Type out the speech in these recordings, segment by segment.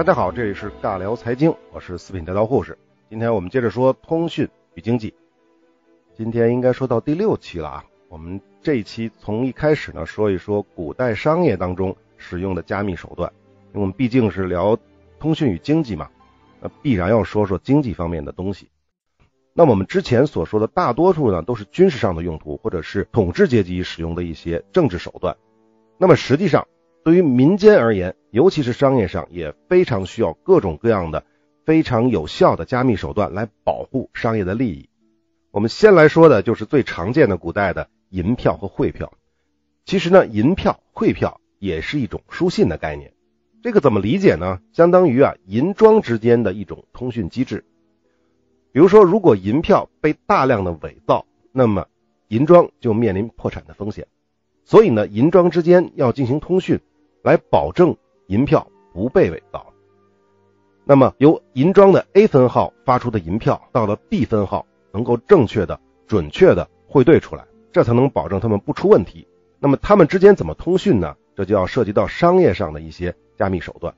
大家好，这里是尬聊财经，我是四品带刀护士。今天我们接着说通讯与经济。今天应该说到第六期了啊。我们这一期从一开始呢说一说古代商业当中使用的加密手段，因为我们毕竟是聊通讯与经济嘛，那必然要说说经济方面的东西。那我们之前所说的大多数呢都是军事上的用途，或者是统治阶级使用的一些政治手段。那么实际上，对于民间而言，尤其是商业上，也非常需要各种各样的非常有效的加密手段来保护商业的利益。我们先来说的就是最常见的古代的银票和汇票。其实呢，银票、汇票也是一种书信的概念。这个怎么理解呢？相当于啊银庄之间的一种通讯机制。比如说，如果银票被大量的伪造，那么银庄就面临破产的风险。所以呢，银庄之间要进行通讯，来保证银票不被伪造。那么由银庄的 A 分号发出的银票到了 B 分号，能够正确的、准确的汇兑出来，这才能保证他们不出问题。那么他们之间怎么通讯呢？这就要涉及到商业上的一些加密手段。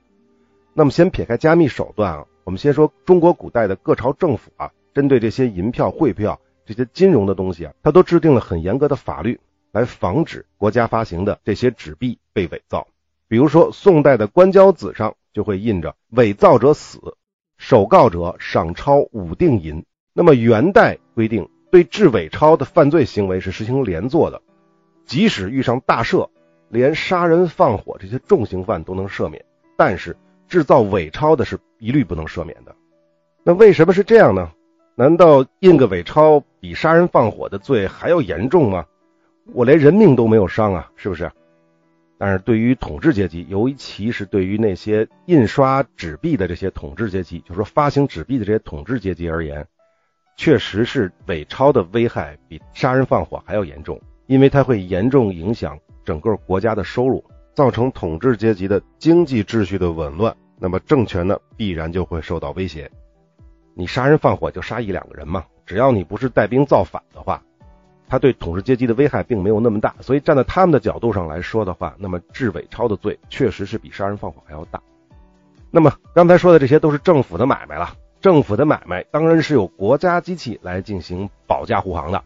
那么先撇开加密手段啊，我们先说中国古代的各朝政府啊，针对这些银票、汇票这些金融的东西啊，它都制定了很严格的法律。来防止国家发行的这些纸币被伪造。比如说，宋代的官交子上就会印着“伪造者死，首告者赏钞五锭银”。那么元代规定，对制伪钞的犯罪行为是实行连坐的，即使遇上大赦，连杀人放火这些重刑犯都能赦免，但是制造伪钞的是一律不能赦免的。那为什么是这样呢？难道印个伪钞比杀人放火的罪还要严重吗？我连人命都没有伤啊，是不是？但是对于统治阶级，尤其是对于那些印刷纸币的这些统治阶级，就是说发行纸币的这些统治阶级而言，确实是伪钞的危害比杀人放火还要严重，因为它会严重影响整个国家的收入，造成统治阶级的经济秩序的紊乱，那么政权呢必然就会受到威胁。你杀人放火就杀一两个人嘛，只要你不是带兵造反的话。他对统治阶级的危害并没有那么大，所以站在他们的角度上来说的话，那么制伪钞的罪确实是比杀人放火还要大。那么刚才说的这些都是政府的买卖了，政府的买卖当然是由国家机器来进行保驾护航的。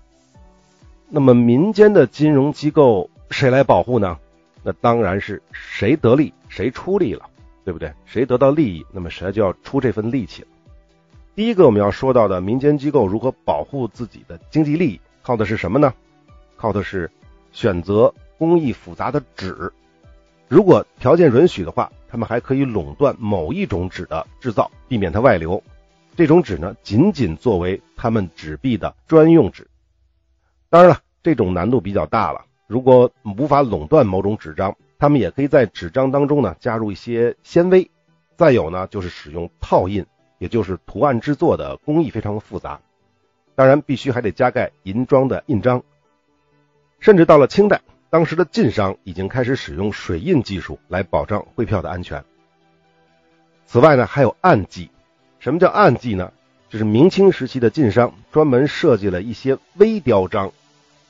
那么民间的金融机构谁来保护呢？那当然是谁得利谁出力了，对不对？谁得到利益，那么谁就要出这份力气了。第一个我们要说到的民间机构如何保护自己的经济利益。靠的是什么呢？靠的是选择工艺复杂的纸。如果条件允许的话，他们还可以垄断某一种纸的制造，避免它外流。这种纸呢，仅仅作为他们纸币的专用纸。当然了，这种难度比较大了。如果无法垄断某种纸张，他们也可以在纸张当中呢加入一些纤维。再有呢，就是使用套印，也就是图案制作的工艺非常的复杂。当然，必须还得加盖银装的印章。甚至到了清代，当时的晋商已经开始使用水印技术来保障汇票的安全。此外呢，还有暗记。什么叫暗记呢？就是明清时期的晋商专门设计了一些微雕章。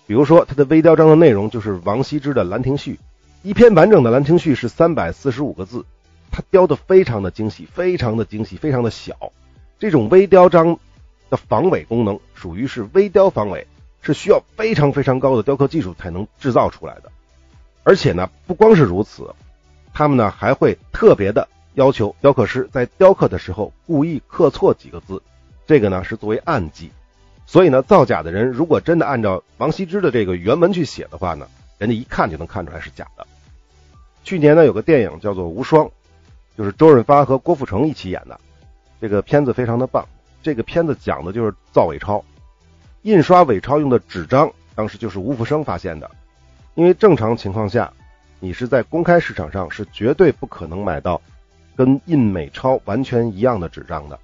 比如说，它的微雕章的内容就是王羲之的《兰亭序》，一篇完整的《兰亭序》是三百四十五个字，它雕的非常的精细，非常的精细，非常的小。这种微雕章。的防伪功能属于是微雕防伪，是需要非常非常高的雕刻技术才能制造出来的。而且呢，不光是如此，他们呢还会特别的要求雕刻师在雕刻的时候故意刻错几个字，这个呢是作为暗记。所以呢，造假的人如果真的按照王羲之的这个原文去写的话呢，人家一看就能看出来是假的。去年呢有个电影叫做《无双》，就是周润发和郭富城一起演的，这个片子非常的棒。这个片子讲的就是造伪钞，印刷伪钞用的纸张，当时就是吴福生发现的。因为正常情况下，你是在公开市场上是绝对不可能买到跟印美钞完全一样的纸张的。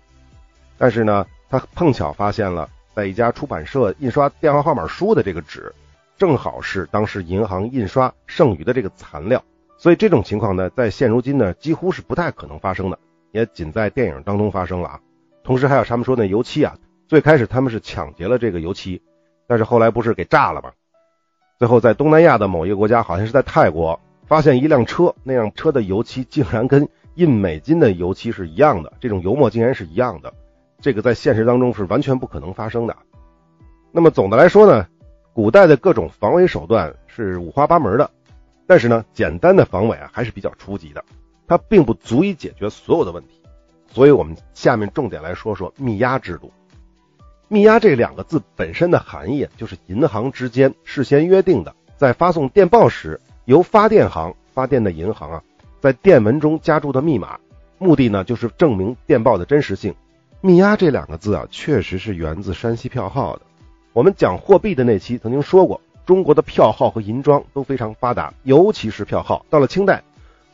但是呢，他碰巧发现了在一家出版社印刷电话号码书的这个纸，正好是当时银行印刷剩余的这个残料。所以这种情况呢，在现如今呢，几乎是不太可能发生的，也仅在电影当中发生了啊。同时还有他们说那油漆啊，最开始他们是抢劫了这个油漆，但是后来不是给炸了吗？最后在东南亚的某一个国家，好像是在泰国，发现一辆车，那辆车的油漆竟然跟印美金的油漆是一样的，这种油墨竟然是一样的，这个在现实当中是完全不可能发生的。那么总的来说呢，古代的各种防伪手段是五花八门的，但是呢，简单的防伪啊还是比较初级的，它并不足以解决所有的问题。所以我们下面重点来说说密押制度。密押这两个字本身的含义就是银行之间事先约定的，在发送电报时，由发电行发电的银行啊，在电文中加注的密码，目的呢就是证明电报的真实性。密押这两个字啊，确实是源自山西票号的。我们讲货币的那期曾经说过，中国的票号和银装都非常发达，尤其是票号。到了清代，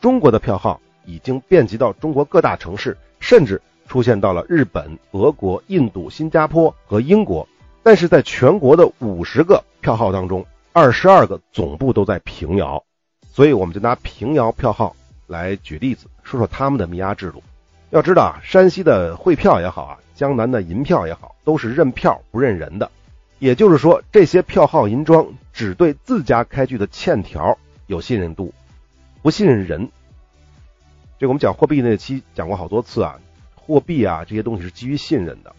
中国的票号已经遍及到中国各大城市，甚至。出现到了日本、俄国、印度、新加坡和英国，但是在全国的五十个票号当中，二十二个总部都在平遥，所以我们就拿平遥票号来举例子，说说他们的密押制度。要知道啊，山西的汇票也好啊，江南的银票也好，都是认票不认人的，也就是说，这些票号银庄只对自家开具的欠条有信任度，不信任人。这我们讲货币那期讲过好多次啊。货币啊，这些东西是基于信任的，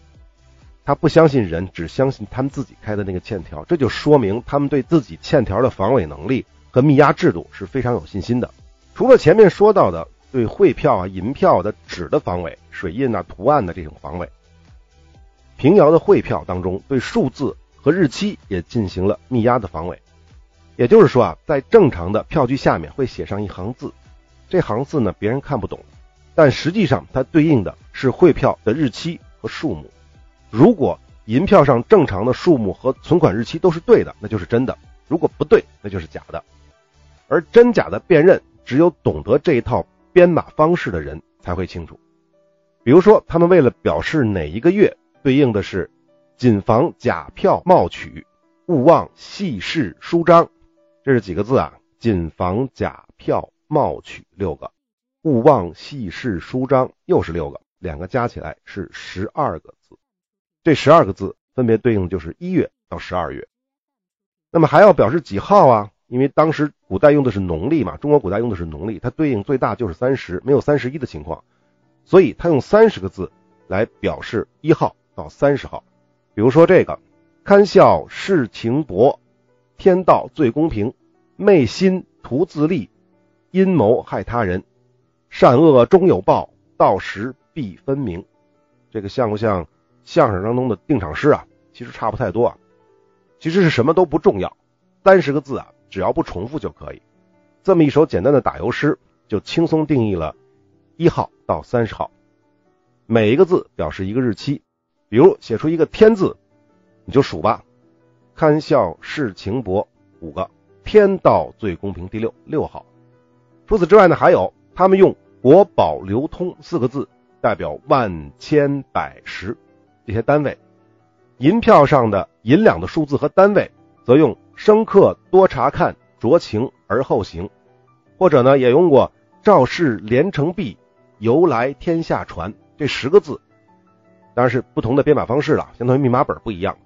他不相信人，只相信他们自己开的那个欠条，这就说明他们对自己欠条的防伪能力和密押制度是非常有信心的。除了前面说到的对汇票啊、银票的纸的防伪、水印啊、图案的这种防伪，平遥的汇票当中对数字和日期也进行了密押的防伪。也就是说啊，在正常的票据下面会写上一行字，这行字呢别人看不懂，但实际上它对应的。是汇票的日期和数目。如果银票上正常的数目和存款日期都是对的，那就是真的；如果不对，那就是假的。而真假的辨认，只有懂得这一套编码方式的人才会清楚。比如说，他们为了表示哪一个月对应的是“谨防假票冒取，勿忘细事书章”，这是几个字啊？“谨防假票冒取”六个，“勿忘细事书章”又是六个。两个加起来是十二个字，这十二个字分别对应就是一月到十二月。那么还要表示几号啊？因为当时古代用的是农历嘛，中国古代用的是农历，它对应最大就是三十，没有三十一的情况，所以它用三十个字来表示一号到三十号。比如说这个“堪笑世情薄，天道最公平，昧心图自利，阴谋害他人，善恶终有报，到时”。必分明，这个像不像相声当中的定场诗啊？其实差不太多啊。其实是什么都不重要，三十个字啊，只要不重复就可以。这么一首简单的打油诗，就轻松定义了一号到三十号。每一个字表示一个日期，比如写出一个天字，你就数吧。堪笑世情薄，五个。天道最公平，第六六号。除此之外呢，还有他们用国宝流通四个字。代表万千百十这些单位，银票上的银两的数字和单位，则用生客多查看，酌情而后行，或者呢也用过赵氏连城璧，由来天下传这十个字，当然是不同的编码方式了，相当于密码本不一样，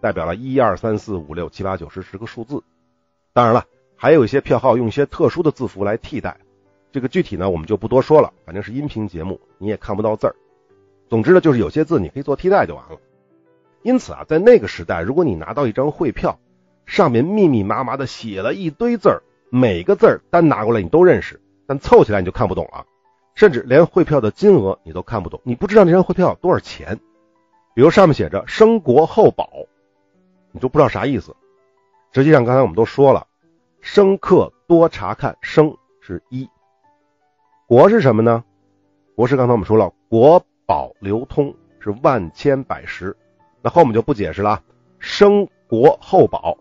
代表了一二三四五六七八九十十个数字。当然了，还有一些票号用一些特殊的字符来替代。这个具体呢，我们就不多说了，反正是音频节目，你也看不到字儿。总之呢，就是有些字你可以做替代就完了。因此啊，在那个时代，如果你拿到一张汇票，上面密密麻麻的写了一堆字儿，每个字儿单拿过来你都认识，但凑起来你就看不懂了，甚至连汇票的金额你都看不懂，你不知道那张汇票多少钱。比如上面写着“生国厚宝”，你就不知道啥意思。实际上刚才我们都说了，“生客多查看”，“生”是一。国是什么呢？国是刚才我们说了，国宝流通是万千百十，那后面就不解释了。生国厚宝，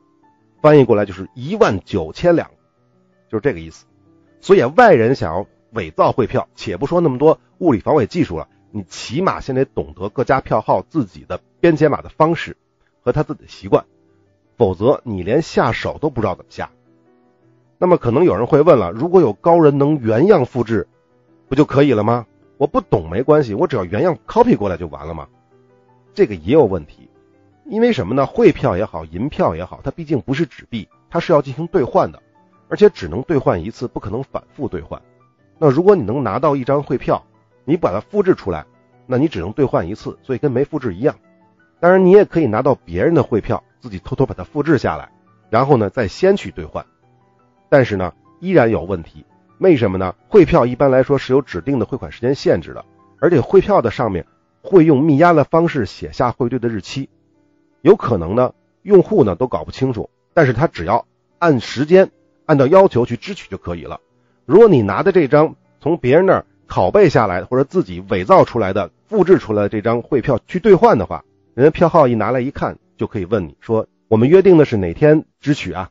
翻译过来就是一万九千两，就是这个意思。所以外人想要伪造汇票，且不说那么多物理防伪技术了，你起码先得懂得各家票号自己的编解码的方式和他自己的习惯，否则你连下手都不知道怎么下。那么可能有人会问了，如果有高人能原样复制？不就可以了吗？我不懂没关系，我只要原样 copy 过来就完了吗？这个也有问题，因为什么呢？汇票也好，银票也好，它毕竟不是纸币，它是要进行兑换的，而且只能兑换一次，不可能反复兑换。那如果你能拿到一张汇票，你把它复制出来，那你只能兑换一次，所以跟没复制一样。当然，你也可以拿到别人的汇票，自己偷偷把它复制下来，然后呢再先去兑换。但是呢，依然有问题。为什么呢？汇票一般来说是有指定的汇款时间限制的，而且汇票的上面会用密押的方式写下汇兑的日期，有可能呢用户呢都搞不清楚，但是他只要按时间按照要求去支取就可以了。如果你拿的这张从别人那儿拷贝下来或者自己伪造出来的、复制出来的这张汇票去兑换的话，人家票号一拿来一看，就可以问你说：“我们约定的是哪天支取啊？”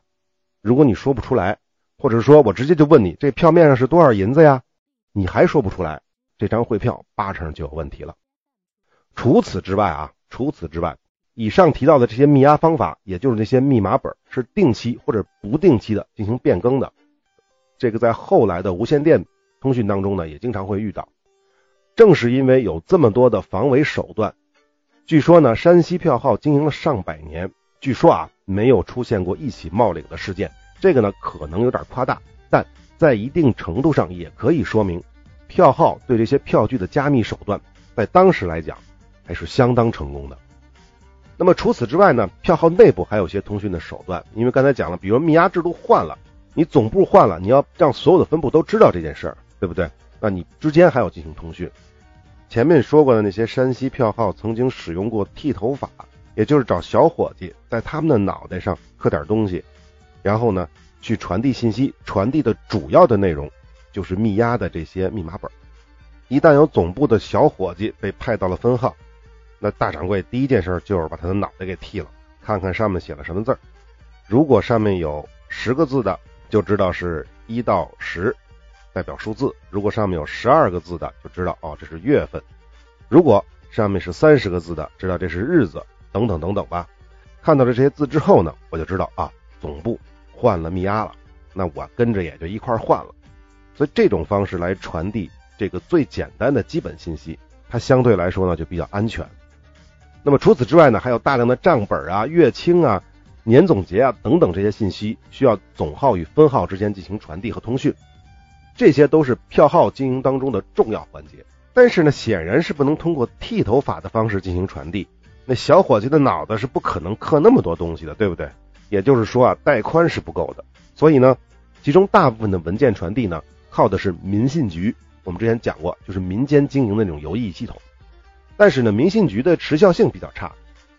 如果你说不出来，或者说我直接就问你这票面上是多少银子呀？你还说不出来，这张汇票八成就有问题了。除此之外啊，除此之外，以上提到的这些密押方法，也就是那些密码本，是定期或者不定期的进行变更的。这个在后来的无线电通讯当中呢，也经常会遇到。正是因为有这么多的防伪手段，据说呢，山西票号经营了上百年，据说啊，没有出现过一起冒领的事件。这个呢可能有点夸大，但在一定程度上也可以说明，票号对这些票据的加密手段，在当时来讲还是相当成功的。那么除此之外呢，票号内部还有些通讯的手段，因为刚才讲了，比如密押制度换了，你总部换了，你要让所有的分部都知道这件事儿，对不对？那你之间还要进行通讯。前面说过的那些山西票号曾经使用过剃头法，也就是找小伙计在他们的脑袋上刻点东西。然后呢，去传递信息，传递的主要的内容就是密押的这些密码本。一旦有总部的小伙计被派到了分号，那大掌柜第一件事就是把他的脑袋给剃了，看看上面写了什么字。如果上面有十个字的，就知道是一到十，代表数字；如果上面有十二个字的，就知道哦这是月份；如果上面是三十个字的，知道这是日子，等等等等吧。看到了这些字之后呢，我就知道啊，总部。换了密押了，那我跟着也就一块换了。所以这种方式来传递这个最简单的基本信息，它相对来说呢就比较安全。那么除此之外呢，还有大量的账本啊、月清啊、年总结啊等等这些信息，需要总号与分号之间进行传递和通讯，这些都是票号经营当中的重要环节。但是呢，显然是不能通过剃头法的方式进行传递。那小伙计的脑子是不可能刻那么多东西的，对不对？也就是说啊，带宽是不够的，所以呢，其中大部分的文件传递呢，靠的是民信局。我们之前讲过，就是民间经营的那种邮驿系统。但是呢，民信局的时效性比较差，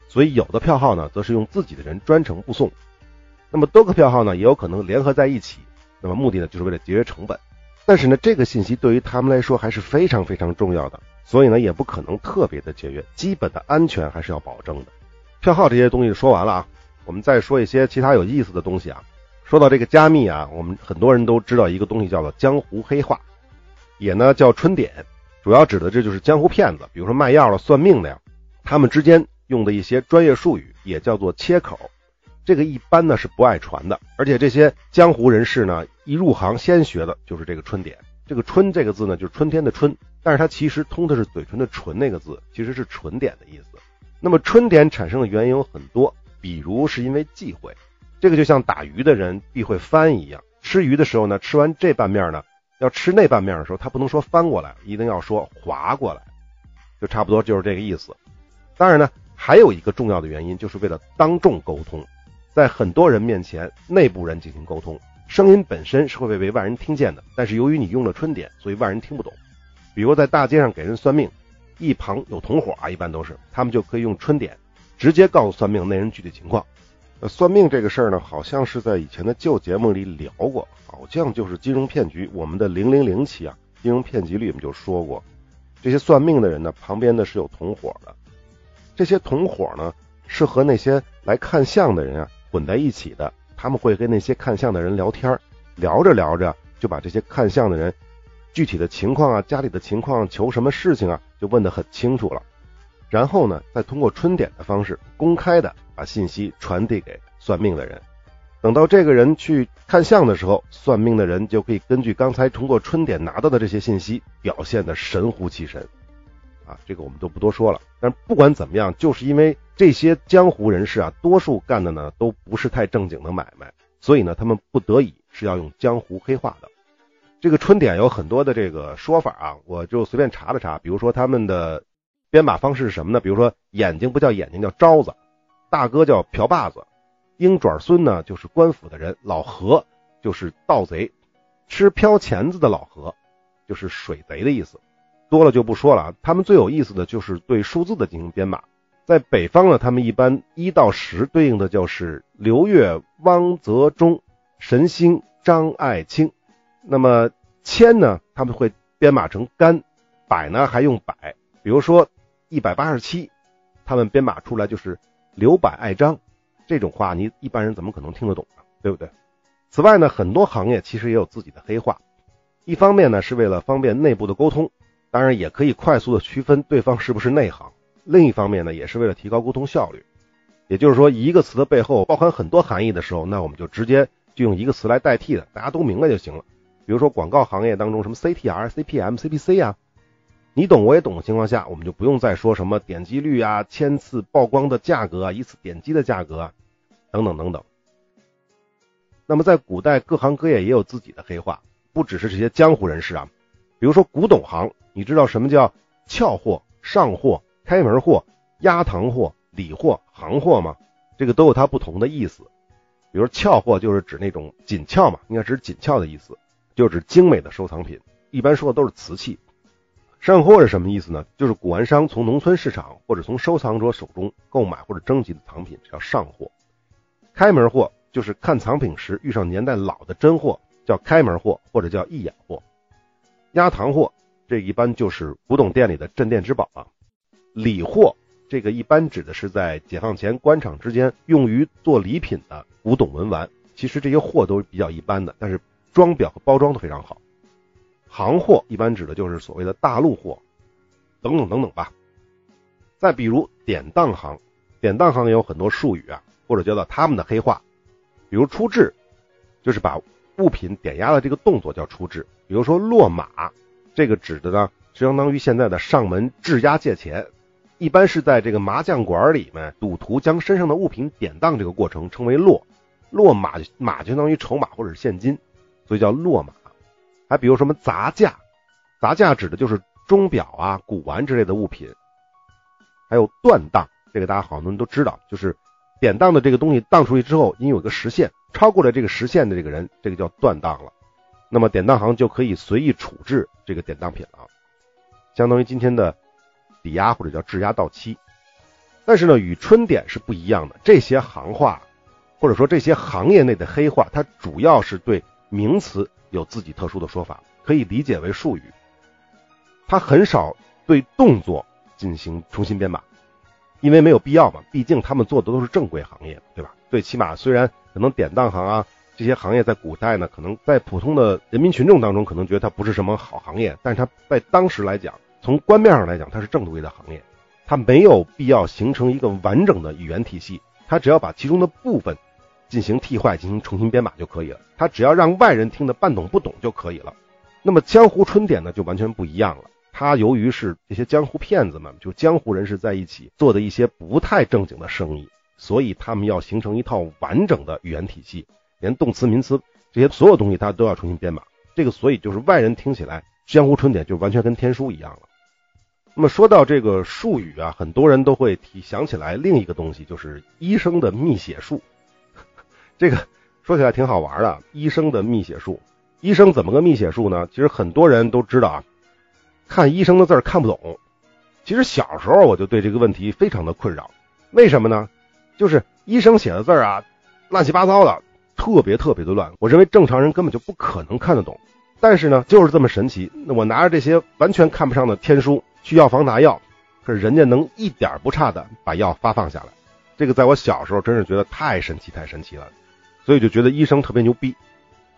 所以有的票号呢，则是用自己的人专程布送。那么多个票号呢，也有可能联合在一起，那么目的呢，就是为了节约成本。但是呢，这个信息对于他们来说还是非常非常重要的，所以呢，也不可能特别的节约，基本的安全还是要保证的。票号这些东西说完了啊。我们再说一些其他有意思的东西啊。说到这个加密啊，我们很多人都知道一个东西叫做江湖黑话，也呢叫春点，主要指的这就是江湖骗子，比如说卖药的、算命的呀，他们之间用的一些专业术语也叫做切口。这个一般呢是不爱传的，而且这些江湖人士呢一入行先学的就是这个春点。这个春这个字呢就是春天的春，但是它其实通的是嘴唇的唇那个字，其实是纯点的意思。那么春点产生的原因有很多。比如是因为忌讳，这个就像打鱼的人避讳翻一样，吃鱼的时候呢，吃完这半面呢，要吃那半面的时候，他不能说翻过来，一定要说划过来，就差不多就是这个意思。当然呢，还有一个重要的原因，就是为了当众沟通，在很多人面前，内部人进行沟通，声音本身是会被外人听见的，但是由于你用了春点，所以外人听不懂。比如在大街上给人算命，一旁有同伙啊，一般都是他们就可以用春点。直接告诉算命那人具体情况。呃，算命这个事儿呢，好像是在以前的旧节目里聊过，好像就是金融骗局。我们的零零零期啊，金融骗局里我们就说过，这些算命的人呢，旁边呢是有同伙的。这些同伙呢，是和那些来看相的人啊混在一起的。他们会跟那些看相的人聊天，聊着聊着就把这些看相的人具体的情况啊、家里的情况、求什么事情啊，就问得很清楚了。然后呢，再通过春点的方式公开的把信息传递给算命的人。等到这个人去看相的时候，算命的人就可以根据刚才通过春点拿到的这些信息，表现的神乎其神。啊，这个我们就不多说了。但不管怎么样，就是因为这些江湖人士啊，多数干的呢都不是太正经的买卖，所以呢，他们不得已是要用江湖黑话的。这个春点有很多的这个说法啊，我就随便查了查，比如说他们的编码方式是什么呢？比如说眼睛不叫眼睛，叫招子；大哥叫瓢把子；鹰爪孙呢就是官府的人；老何就是盗贼；吃飘钱子的老何就是水贼的意思。多了就不说了啊。他们最有意思的就是对数字的进行编码。在北方呢，他们一般一到十对应的就是刘月、汪泽中、神星、张爱卿。那么千呢，他们会编码成干；百呢还用百。比如说一百八十七，他们编码出来就是刘百爱张。这种话你一般人怎么可能听得懂呢？对不对？此外呢，很多行业其实也有自己的黑话。一方面呢，是为了方便内部的沟通，当然也可以快速的区分对方是不是内行。另一方面呢，也是为了提高沟通效率。也就是说，一个词的背后包含很多含义的时候，那我们就直接就用一个词来代替的，大家都明白就行了。比如说广告行业当中什么 CTR、CPM、CPC 啊，你懂我也懂的情况下，我们就不用再说什么点击率啊、千次曝光的价格啊、一次点击的价格啊等等等等。那么在古代各行各业也有自己的黑话，不只是这些江湖人士啊。比如说古董行，你知道什么叫俏货、上货？开门货、压堂货、理货、行货吗，这个都有它不同的意思。比如俏货就是指那种紧俏嘛，应该指紧俏的意思，就指精美的收藏品，一般说的都是瓷器。上货是什么意思呢？就是古玩商从农村市场或者从收藏者手中购买或者征集的藏品，叫上货。开门货就是看藏品时遇上年代老的真货，叫开门货或者叫一眼货。压堂货这一般就是古董店里的镇店之宝啊。礼货，这个一般指的是在解放前官场之间用于做礼品的古董文玩。其实这些货都是比较一般的，但是装裱和包装都非常好。行货一般指的就是所谓的大陆货，等等等等吧。再比如典当行，典当行也有很多术语啊，或者叫做他们的黑话。比如出质，就是把物品点押的这个动作叫出质。比如说落马，这个指的呢就相当于现在的上门质押借钱。一般是在这个麻将馆里面，赌徒将身上的物品典当这个过程称为落，落马马就相当于筹码或者是现金，所以叫落马。还比如什么杂价，杂价指的就是钟表啊、古玩之类的物品。还有断当，这个大家好多人都知道，就是典当的这个东西当出去之后，因有个时限，超过了这个时限的这个人，这个叫断当了。那么典当行就可以随意处置这个典当品了，相当于今天的。抵押或者叫质押到期，但是呢，与春典是不一样的。这些行话，或者说这些行业内的黑话，它主要是对名词有自己特殊的说法，可以理解为术语。它很少对动作进行重新编码，因为没有必要嘛。毕竟他们做的都是正规行业，对吧？最起码虽然可能典当行啊这些行业在古代呢，可能在普通的人民群众当中可能觉得它不是什么好行业，但是它在当时来讲。从官面上来讲，它是正规的行业，它没有必要形成一个完整的语言体系，它只要把其中的部分进行替换、进行重新编码就可以了。它只要让外人听得半懂不懂就可以了。那么江湖春典呢，就完全不一样了。它由于是这些江湖骗子们，就江湖人士在一起做的一些不太正经的生意，所以他们要形成一套完整的语言体系，连动词、名词这些所有东西，它都要重新编码。这个所以就是外人听起来江湖春典就完全跟天书一样了。那么说到这个术语啊，很多人都会提想起来另一个东西，就是医生的密写术。这个说起来挺好玩的，医生的密写术，医生怎么个密写术呢？其实很多人都知道啊，看医生的字儿看不懂。其实小时候我就对这个问题非常的困扰，为什么呢？就是医生写的字儿啊，乱七八糟的，特别特别的乱，我认为正常人根本就不可能看得懂。但是呢，就是这么神奇，那我拿着这些完全看不上的天书。去药房拿药，可是人家能一点不差的把药发放下来，这个在我小时候真是觉得太神奇太神奇了，所以就觉得医生特别牛逼，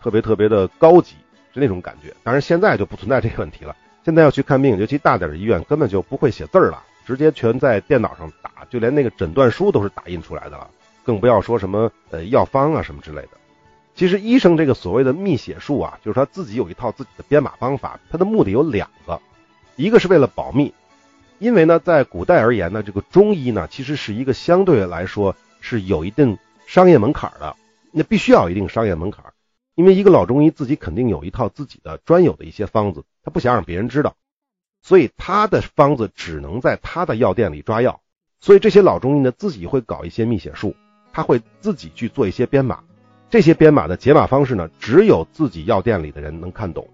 特别特别的高级，是那种感觉。当然现在就不存在这个问题了，现在要去看病，尤其大点的医院根本就不会写字了，直接全在电脑上打，就连那个诊断书都是打印出来的了，更不要说什么呃药方啊什么之类的。其实医生这个所谓的密写术啊，就是他自己有一套自己的编码方法，他的目的有两个。一个是为了保密，因为呢，在古代而言呢，这个中医呢，其实是一个相对来说是有一定商业门槛的，那必须要有一定商业门槛。因为一个老中医自己肯定有一套自己的专有的一些方子，他不想让别人知道，所以他的方子只能在他的药店里抓药。所以这些老中医呢，自己会搞一些秘写术，他会自己去做一些编码。这些编码的解码方式呢，只有自己药店里的人能看懂，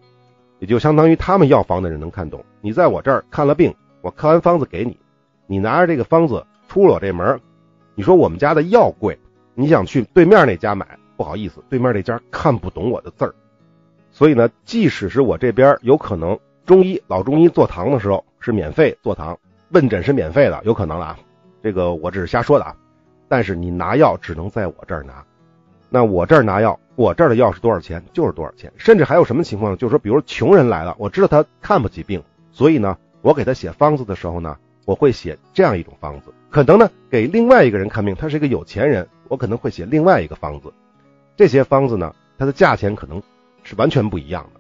也就相当于他们药房的人能看懂。你在我这儿看了病，我看完方子给你，你拿着这个方子出了我这门，你说我们家的药贵，你想去对面那家买，不好意思，对面那家看不懂我的字儿。所以呢，即使是我这边有可能中医老中医坐堂的时候是免费坐堂，问诊是免费的，有可能了啊，这个我只是瞎说的啊。但是你拿药只能在我这儿拿。那我这儿拿药，我这儿的药是多少钱就是多少钱，甚至还有什么情况呢？就是说，比如穷人来了，我知道他看不起病，所以呢，我给他写方子的时候呢，我会写这样一种方子。可能呢，给另外一个人看病，他是一个有钱人，我可能会写另外一个方子。这些方子呢，它的价钱可能是完全不一样的。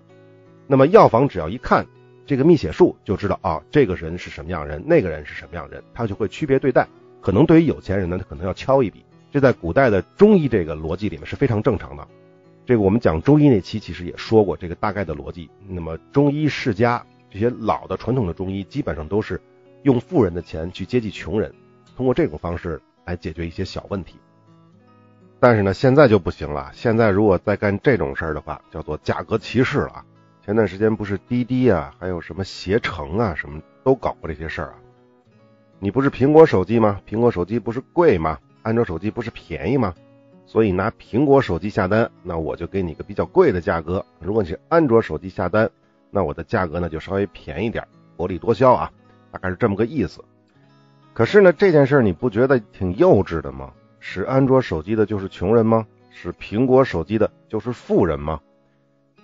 那么药房只要一看这个密写术，就知道啊，这个人是什么样人，那个人是什么样人，他就会区别对待。可能对于有钱人呢，他可能要敲一笔。这在古代的中医这个逻辑里面是非常正常的。这个我们讲中医那期其实也说过这个大概的逻辑。那么中医世家这些老的传统的中医基本上都是用富人的钱去接济穷人，通过这种方式来解决一些小问题。但是呢，现在就不行了。现在如果再干这种事儿的话，叫做价格歧视了。前段时间不是滴滴啊，还有什么携程啊，什么都搞过这些事儿啊。你不是苹果手机吗？苹果手机不是贵吗？安卓手机不是便宜吗？所以拿苹果手机下单，那我就给你个比较贵的价格。如果你是安卓手机下单，那我的价格呢就稍微便宜点，薄利多销啊，大概是这么个意思。可是呢，这件事你不觉得挺幼稚的吗？使安卓手机的就是穷人吗？使苹果手机的就是富人吗？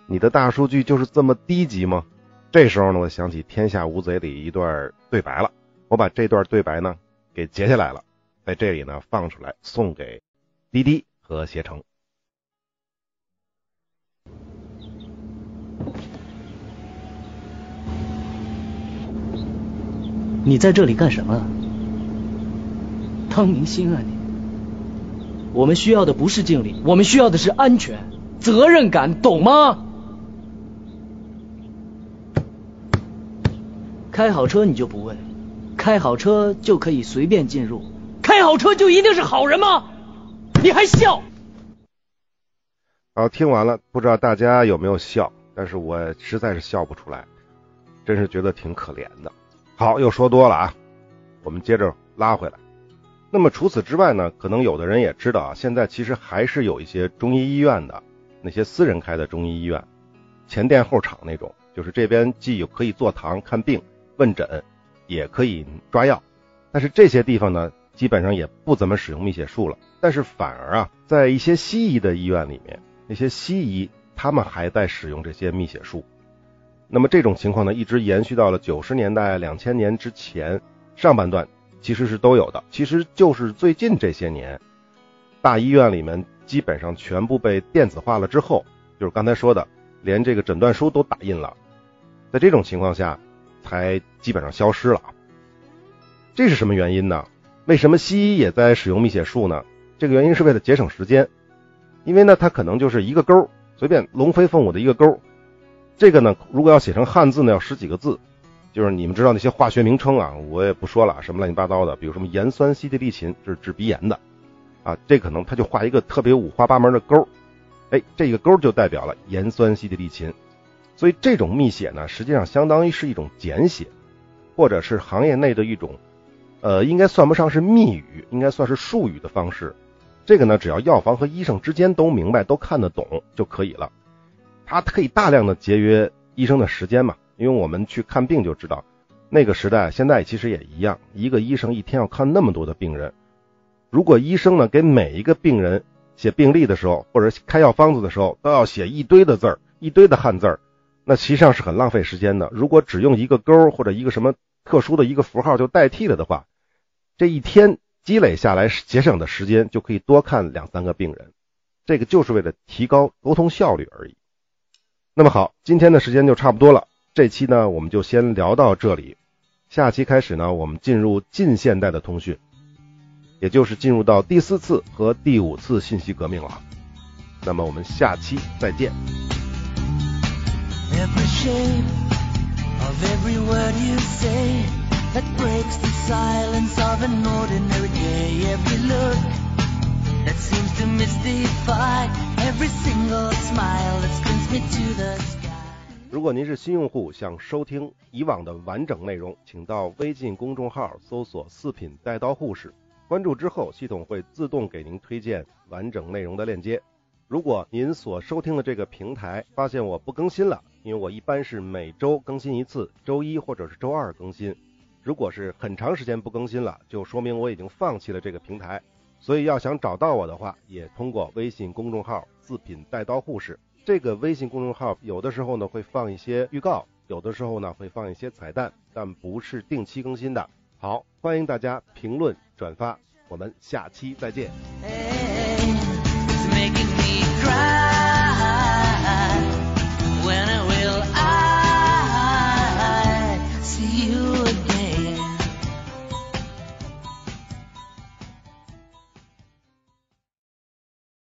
你的大数据就是这么低级吗？这时候呢，我想起《天下无贼》里一段对白了。我把这段对白呢给截下来了，在这里呢放出来送给滴滴和携程。你在这里干什么？当明星啊你！我们需要的不是敬礼，我们需要的是安全、责任感，懂吗？开好车你就不问。开好车就可以随便进入，开好车就一定是好人吗？你还笑？好，听完了，不知道大家有没有笑？但是我实在是笑不出来，真是觉得挺可怜的。好，又说多了啊，我们接着拉回来。那么除此之外呢？可能有的人也知道啊，现在其实还是有一些中医医院的，那些私人开的中医医院，前店后厂那种，就是这边既有可以坐堂看病问诊。也可以抓药，但是这些地方呢，基本上也不怎么使用密写术了。但是反而啊，在一些西医的医院里面，那些西医他们还在使用这些密写术。那么这种情况呢，一直延续到了九十年代、两千年之前上半段，其实是都有的。其实就是最近这些年，大医院里面基本上全部被电子化了之后，就是刚才说的，连这个诊断书都打印了。在这种情况下。才基本上消失了，这是什么原因呢？为什么西医也在使用密写术呢？这个原因是为了节省时间，因为呢，它可能就是一个勾，随便龙飞凤舞的一个勾。这个呢，如果要写成汉字呢，要十几个字，就是你们知道那些化学名称啊，我也不说了，什么乱七八糟的，比如什么盐酸西地利嗪，这是治鼻炎的啊，这可能他就画一个特别五花八门的勾，哎，这个勾就代表了盐酸西地利嗪。所以这种密写呢，实际上相当于是一种简写，或者是行业内的一种，呃，应该算不上是密语，应该算是术语的方式。这个呢，只要药房和医生之间都明白、都看得懂就可以了。它可以大量的节约医生的时间嘛，因为我们去看病就知道，那个时代现在其实也一样，一个医生一天要看那么多的病人。如果医生呢给每一个病人写病历的时候，或者开药方子的时候，都要写一堆的字儿，一堆的汉字儿。那实际上是很浪费时间的。如果只用一个勾或者一个什么特殊的一个符号就代替了的话，这一天积累下来节省的时间就可以多看两三个病人。这个就是为了提高沟通效率而已。那么好，今天的时间就差不多了。这期呢，我们就先聊到这里。下期开始呢，我们进入近现代的通讯，也就是进入到第四次和第五次信息革命了。那么我们下期再见。Every shape of every word you say that breaks the silence of an ordinary day. Every look that seems to mystify every single smile that springs me to the sky. 如果您是新用户，想收听以往的完整内容，请到微信公众号搜索“四品带刀护士”，关注之后，系统会自动给您推荐完整内容的链接。如果您所收听的这个平台发现我不更新了，因为我一般是每周更新一次，周一或者是周二更新。如果是很长时间不更新了，就说明我已经放弃了这个平台。所以要想找到我的话，也通过微信公众号“四品带刀护士”。这个微信公众号有的时候呢会放一些预告，有的时候呢会放一些彩蛋，但不是定期更新的。好，欢迎大家评论转发，我们下期再见。